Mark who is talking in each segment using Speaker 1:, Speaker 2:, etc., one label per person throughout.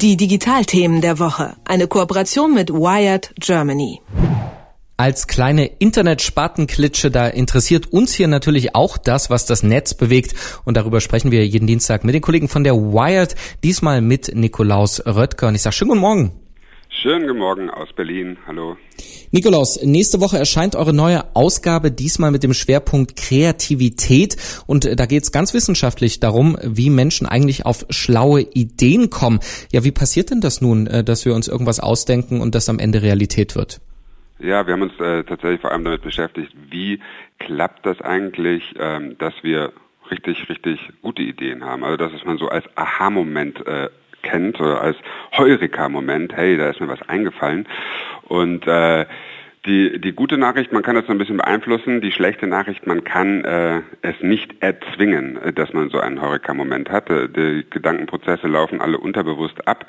Speaker 1: Die Digitalthemen der Woche. Eine Kooperation mit Wired Germany.
Speaker 2: Als kleine Internetspatenklitsche, da interessiert uns hier natürlich auch das, was das Netz bewegt. Und darüber sprechen wir jeden Dienstag mit den Kollegen von der Wired, diesmal mit Nikolaus Röttger. Und ich sage schönen guten Morgen.
Speaker 3: Schönen guten Morgen aus Berlin. Hallo.
Speaker 2: Nikolaus, nächste Woche erscheint eure neue Ausgabe, diesmal mit dem Schwerpunkt Kreativität. Und äh, da geht es ganz wissenschaftlich darum, wie Menschen eigentlich auf schlaue Ideen kommen. Ja, wie passiert denn das nun, äh, dass wir uns irgendwas ausdenken und das am Ende Realität wird?
Speaker 3: Ja, wir haben uns äh, tatsächlich vor allem damit beschäftigt, wie klappt das eigentlich, ähm, dass wir richtig, richtig gute Ideen haben. Also dass man so als Aha-Moment äh, kennt oder als Heureka-Moment, hey, da ist mir was eingefallen. Und äh, die, die gute Nachricht, man kann das so ein bisschen beeinflussen. Die schlechte Nachricht, man kann äh, es nicht erzwingen, äh, dass man so einen Heureka-Moment hat. Äh, die Gedankenprozesse laufen alle unterbewusst ab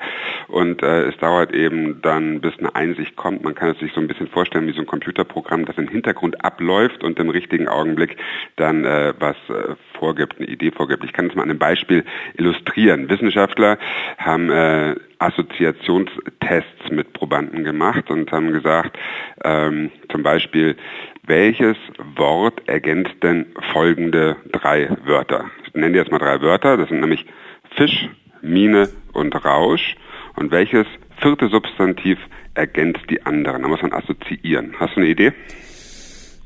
Speaker 3: und äh, es dauert eben dann, bis eine Einsicht kommt. Man kann es sich so ein bisschen vorstellen wie so ein Computerprogramm, das im Hintergrund abläuft und im richtigen Augenblick dann äh, was äh, vorgibt, eine Idee vorgibt. Ich kann es mal an einem Beispiel illustrieren. Wissenschaftler haben äh, Assoziationstests mit Probanden gemacht und haben gesagt, ähm, zum Beispiel, welches Wort ergänzt denn folgende drei Wörter? Ich nenne jetzt mal drei Wörter, das sind nämlich Fisch, Mine und Rausch. Und welches vierte Substantiv ergänzt die anderen? Da muss man assoziieren. Hast du eine Idee?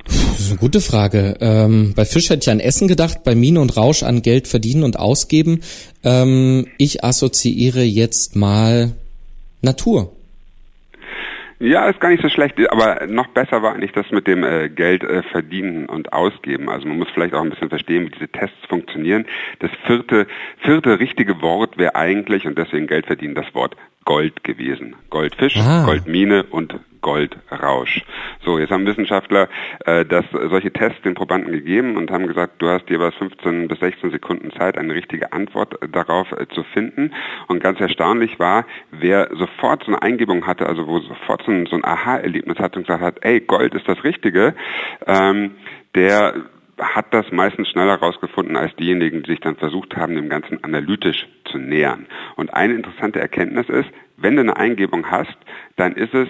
Speaker 2: Das ist eine gute Frage. Ähm, bei Fisch hätte ich an Essen gedacht, bei Mine und Rausch an Geld verdienen und ausgeben. Ähm, ich assoziiere jetzt mal Natur.
Speaker 3: Ja, ist gar nicht so schlecht, aber noch besser war eigentlich das mit dem äh, Geld äh, verdienen und ausgeben. Also man muss vielleicht auch ein bisschen verstehen, wie diese Tests funktionieren. Das vierte, vierte richtige Wort wäre eigentlich, und deswegen Geld verdienen, das Wort Gold gewesen. Goldfisch, ah. Goldmine und Goldrausch. So, jetzt haben Wissenschaftler äh, das, solche Tests den Probanden gegeben und haben gesagt, du hast jeweils 15 bis 16 Sekunden Zeit, eine richtige Antwort darauf äh, zu finden. Und ganz erstaunlich war, wer sofort so eine Eingebung hatte, also wo sofort so ein, so ein Aha-Erlebnis hatte und gesagt hat, ey, Gold ist das Richtige, ähm, der hat das meistens schneller herausgefunden als diejenigen, die sich dann versucht haben, dem Ganzen analytisch zu nähern. Und eine interessante Erkenntnis ist, wenn du eine Eingebung hast, dann ist es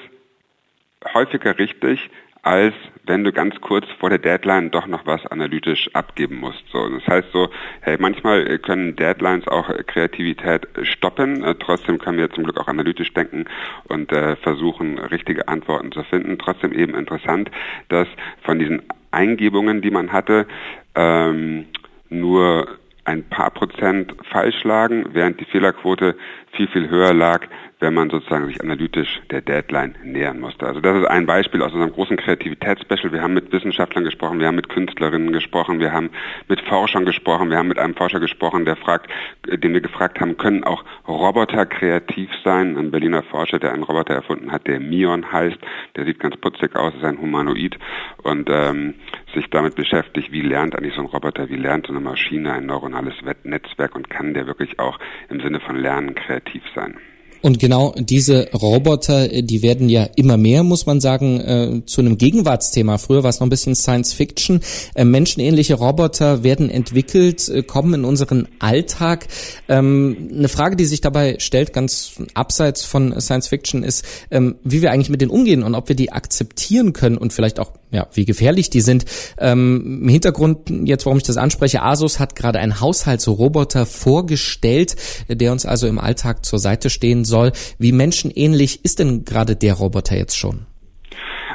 Speaker 3: häufiger richtig, als wenn du ganz kurz vor der Deadline doch noch was analytisch abgeben musst. So, das heißt so, hey, manchmal können Deadlines auch Kreativität stoppen. Äh, trotzdem können wir zum Glück auch analytisch denken und äh, versuchen, richtige Antworten zu finden. Trotzdem eben interessant, dass von diesen Eingebungen, die man hatte, ähm, nur ein paar Prozent falsch lagen, während die Fehlerquote viel, viel höher lag, wenn man sozusagen sich analytisch der Deadline nähern musste. Also das ist ein Beispiel aus unserem großen Kreativitätsspecial. Wir haben mit Wissenschaftlern gesprochen, wir haben mit Künstlerinnen gesprochen, wir haben mit Forschern gesprochen, wir haben mit einem Forscher gesprochen, der fragt, den wir gefragt haben, können auch Roboter kreativ sein? Ein Berliner Forscher, der einen Roboter erfunden hat, der Mion heißt, der sieht ganz putzig aus, ist ein Humanoid und ähm, sich damit beschäftigt, wie lernt eigentlich so ein Roboter, wie lernt so eine Maschine ein neuronales Netzwerk und kann der wirklich auch im Sinne von Lernen kreativ sein.
Speaker 2: Und genau diese Roboter, äh, die werden ja immer mehr, muss man sagen, äh, zu einem Gegenwartsthema. Früher war es noch ein bisschen Science Fiction. Äh, menschenähnliche Roboter werden entwickelt, äh, kommen in unseren Alltag. Ähm, eine Frage, die sich dabei stellt, ganz abseits von Science Fiction, ist, ähm, wie wir eigentlich mit denen umgehen und ob wir die akzeptieren können und vielleicht auch, ja, wie gefährlich die sind. Ähm, Im Hintergrund, jetzt warum ich das anspreche, Asus hat gerade einen Haushaltsroboter vorgestellt, der uns also im Alltag zur Seite stehen soll soll. Wie menschenähnlich ist denn gerade der Roboter jetzt schon?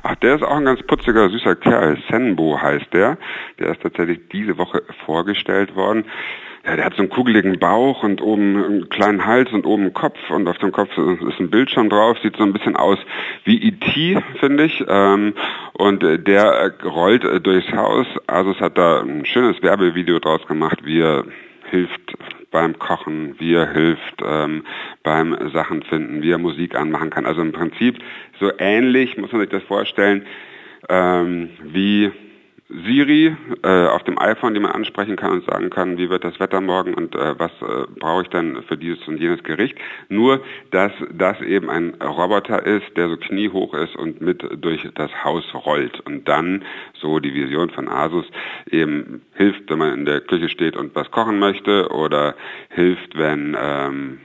Speaker 3: Ach, der ist auch ein ganz putziger, süßer Kerl. Senbo heißt der. Der ist tatsächlich diese Woche vorgestellt worden. Ja, der hat so einen kugeligen Bauch und oben einen kleinen Hals und oben einen Kopf und auf dem Kopf ist ein Bildschirm drauf. Sieht so ein bisschen aus wie E.T., finde ich. Ähm, und äh, der rollt äh, durchs Haus. Asus hat da ein schönes Werbevideo draus gemacht, wie er hilft beim Kochen, wie er hilft ähm, beim Sachen finden, wie er Musik anmachen kann. Also im Prinzip so ähnlich muss man sich das vorstellen, ähm, wie Siri äh, auf dem iPhone, die man ansprechen kann und sagen kann, wie wird das Wetter morgen und äh, was äh, brauche ich denn für dieses und jenes Gericht. Nur, dass das eben ein Roboter ist, der so kniehoch ist und mit durch das Haus rollt und dann, so die Vision von Asus, eben hilft, wenn man in der Küche steht und was kochen möchte oder hilft, wenn ähm,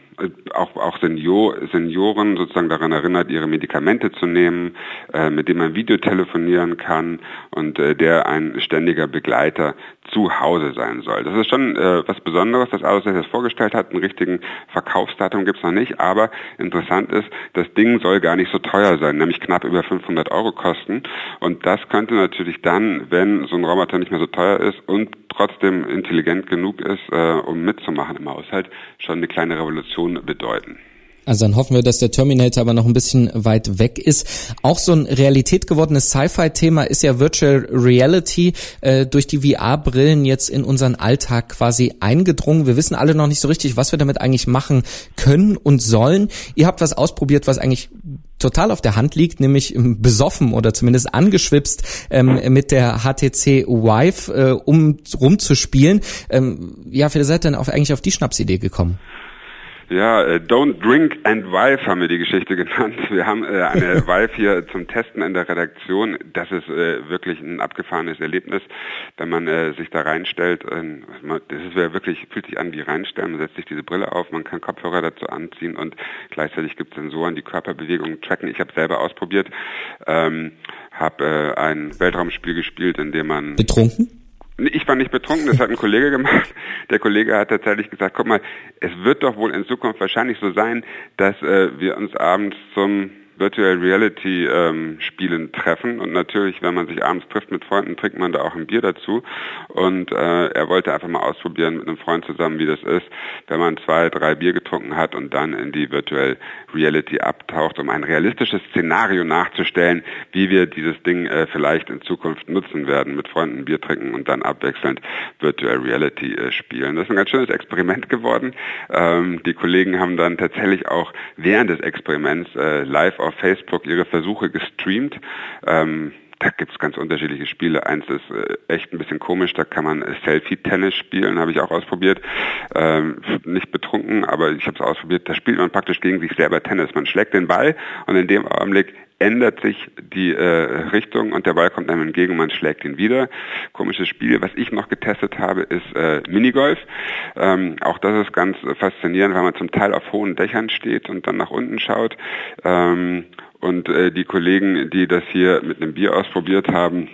Speaker 3: auch, auch Senior, Senioren sozusagen daran erinnert, ihre Medikamente zu nehmen, äh, mit dem man Videotelefonieren kann und äh, der ein ständiger Begleiter zu Hause sein soll. Das ist schon äh, was Besonderes, dass Asus das vorgestellt hat. Einen richtigen Verkaufsdatum gibt es noch nicht, aber interessant ist, das Ding soll gar nicht so teuer sein, nämlich knapp über 500 Euro kosten. Und das könnte natürlich dann, wenn so ein Roboter nicht mehr so teuer ist und trotzdem intelligent genug ist, äh, um mitzumachen im Haushalt, schon eine kleine Revolution bedeuten.
Speaker 2: Also dann hoffen wir, dass der Terminator aber noch ein bisschen weit weg ist. Auch so ein Realität gewordenes Sci-Fi-Thema ist ja Virtual Reality äh, durch die VR-Brillen jetzt in unseren Alltag quasi eingedrungen. Wir wissen alle noch nicht so richtig, was wir damit eigentlich machen können und sollen. Ihr habt was ausprobiert, was eigentlich total auf der Hand liegt, nämlich besoffen oder zumindest angeschwipst ähm, mit der HTC Vive, äh, um rumzuspielen. Ähm, ja, wie seid ihr denn auf, eigentlich auf die Schnapsidee gekommen?
Speaker 3: Ja, äh, Don't Drink and Vive haben wir die Geschichte genannt. Wir haben äh, eine Vive hier zum Testen in der Redaktion. Das ist äh, wirklich ein abgefahrenes Erlebnis, wenn man sich da reinstellt. Das ist wirklich, fühlt sich an wie reinstellen. Man setzt sich diese Brille auf, man kann Kopfhörer dazu anziehen und gleichzeitig gibt es Sensoren, die Körperbewegungen tracken. Ich habe selber ausprobiert, ähm, habe ein Weltraumspiel gespielt, in dem man...
Speaker 2: Betrunken?
Speaker 3: Ich war nicht betrunken, das hat ein Kollege gemacht. Der Kollege hat tatsächlich gesagt, guck mal, es wird doch wohl in Zukunft wahrscheinlich so sein, dass äh, wir uns abends zum Virtual Reality ähm, Spielen treffen und natürlich, wenn man sich abends trifft mit Freunden, trinkt man da auch ein Bier dazu und äh, er wollte einfach mal ausprobieren mit einem Freund zusammen, wie das ist, wenn man zwei, drei Bier getrunken hat und dann in die Virtual Reality abtaucht, um ein realistisches Szenario nachzustellen, wie wir dieses Ding äh, vielleicht in Zukunft nutzen werden, mit Freunden Bier trinken und dann abwechselnd Virtual Reality äh, spielen. Das ist ein ganz schönes Experiment geworden. Ähm, die Kollegen haben dann tatsächlich auch während des Experiments äh, live auf Facebook ihre Versuche gestreamt. Ähm, da gibt's ganz unterschiedliche Spiele. Eins ist äh, echt ein bisschen komisch, da kann man Selfie-Tennis spielen, habe ich auch ausprobiert. Ähm, nicht betrunken, aber ich habe es ausprobiert. Da spielt man praktisch gegen sich selber Tennis. Man schlägt den Ball und in dem Augenblick ändert sich die äh, Richtung und der Ball kommt einem entgegen man schlägt ihn wieder. Komisches Spiel. Was ich noch getestet habe, ist äh, Minigolf. Ähm, auch das ist ganz faszinierend, weil man zum Teil auf hohen Dächern steht und dann nach unten schaut. Ähm, und äh, die Kollegen, die das hier mit einem Bier ausprobiert haben,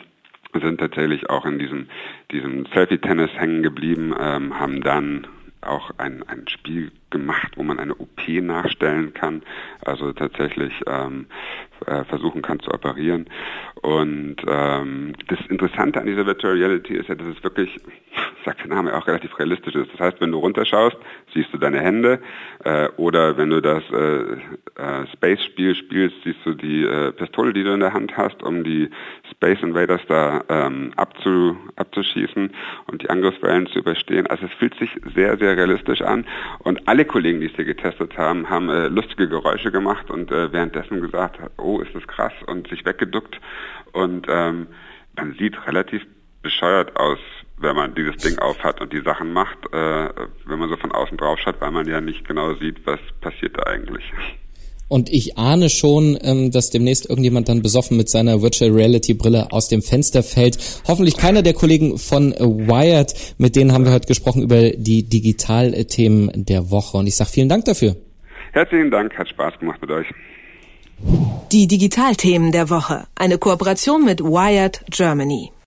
Speaker 3: sind tatsächlich auch in diesem, diesem Selfie-Tennis hängen geblieben, ähm, haben dann auch ein, ein Spiel gemacht, wo man eine OP nachstellen kann, also tatsächlich ähm, äh, versuchen kann zu operieren. Und ähm, das Interessante an dieser Virtual Reality ist ja, dass es wirklich, sagt der Name auch relativ realistisch ist. Das heißt, wenn du runterschaust, siehst du deine Hände äh, oder wenn du das äh, äh, Space-Spiel spielst, siehst du die äh, Pistole, die du in der Hand hast, um die Space Invaders da ähm, abzu, abzuschießen und die Angriffswellen zu überstehen. Also es fühlt sich sehr, sehr realistisch an und alle Kollegen, die es hier getestet haben, haben äh, lustige Geräusche gemacht und äh, währenddessen gesagt, oh, ist das krass und sich weggeduckt und ähm, man sieht relativ bescheuert aus, wenn man dieses Ding aufhat und die Sachen macht, äh, wenn man so von außen drauf schaut, weil man ja nicht genau sieht, was passiert da eigentlich.
Speaker 2: Und ich ahne schon, ähm, dass demnächst irgendjemand dann besoffen mit seiner Virtual Reality Brille aus dem Fenster fällt. Hoffentlich keiner der Kollegen von Wired. Mit denen haben wir heute gesprochen über die Digitalthemen der Woche. Und ich sage vielen Dank dafür.
Speaker 3: Herzlichen Dank, hat Spaß gemacht mit euch.
Speaker 1: Die Digitalthemen der Woche. Eine Kooperation mit Wired Germany.